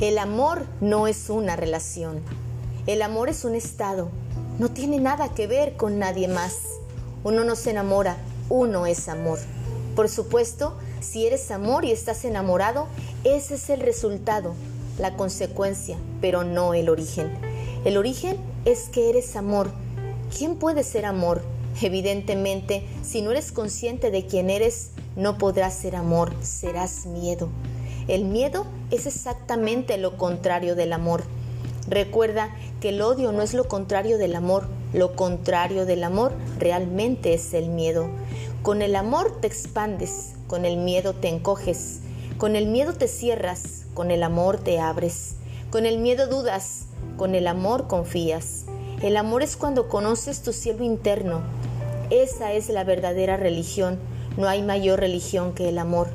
El amor no es una relación. El amor es un estado. No tiene nada que ver con nadie más. Uno no se enamora, uno es amor. Por supuesto, si eres amor y estás enamorado, ese es el resultado, la consecuencia, pero no el origen. El origen es que eres amor. ¿Quién puede ser amor? Evidentemente, si no eres consciente de quién eres, no podrás ser amor, serás miedo. El miedo es exactamente lo contrario del amor. Recuerda que el odio no es lo contrario del amor, lo contrario del amor realmente es el miedo. Con el amor te expandes, con el miedo te encoges, con el miedo te cierras, con el amor te abres, con el miedo dudas, con el amor confías. El amor es cuando conoces tu cielo interno. Esa es la verdadera religión. No hay mayor religión que el amor.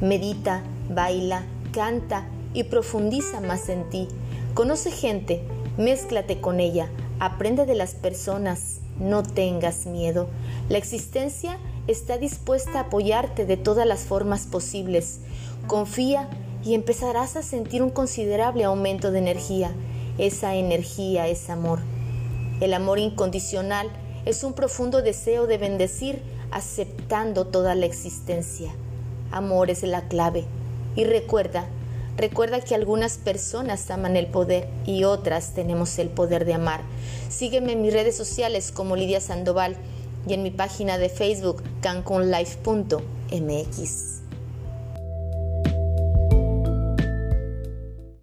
Medita, baila, canta y profundiza más en ti. Conoce gente, mézclate con ella, aprende de las personas, no tengas miedo. La existencia está dispuesta a apoyarte de todas las formas posibles. Confía y empezarás a sentir un considerable aumento de energía. Esa energía es amor. El amor incondicional es un profundo deseo de bendecir aceptando toda la existencia. Amor es la clave. Y recuerda, recuerda que algunas personas aman el poder y otras tenemos el poder de amar. Sígueme en mis redes sociales como Lidia Sandoval y en mi página de Facebook cancunlife.mx.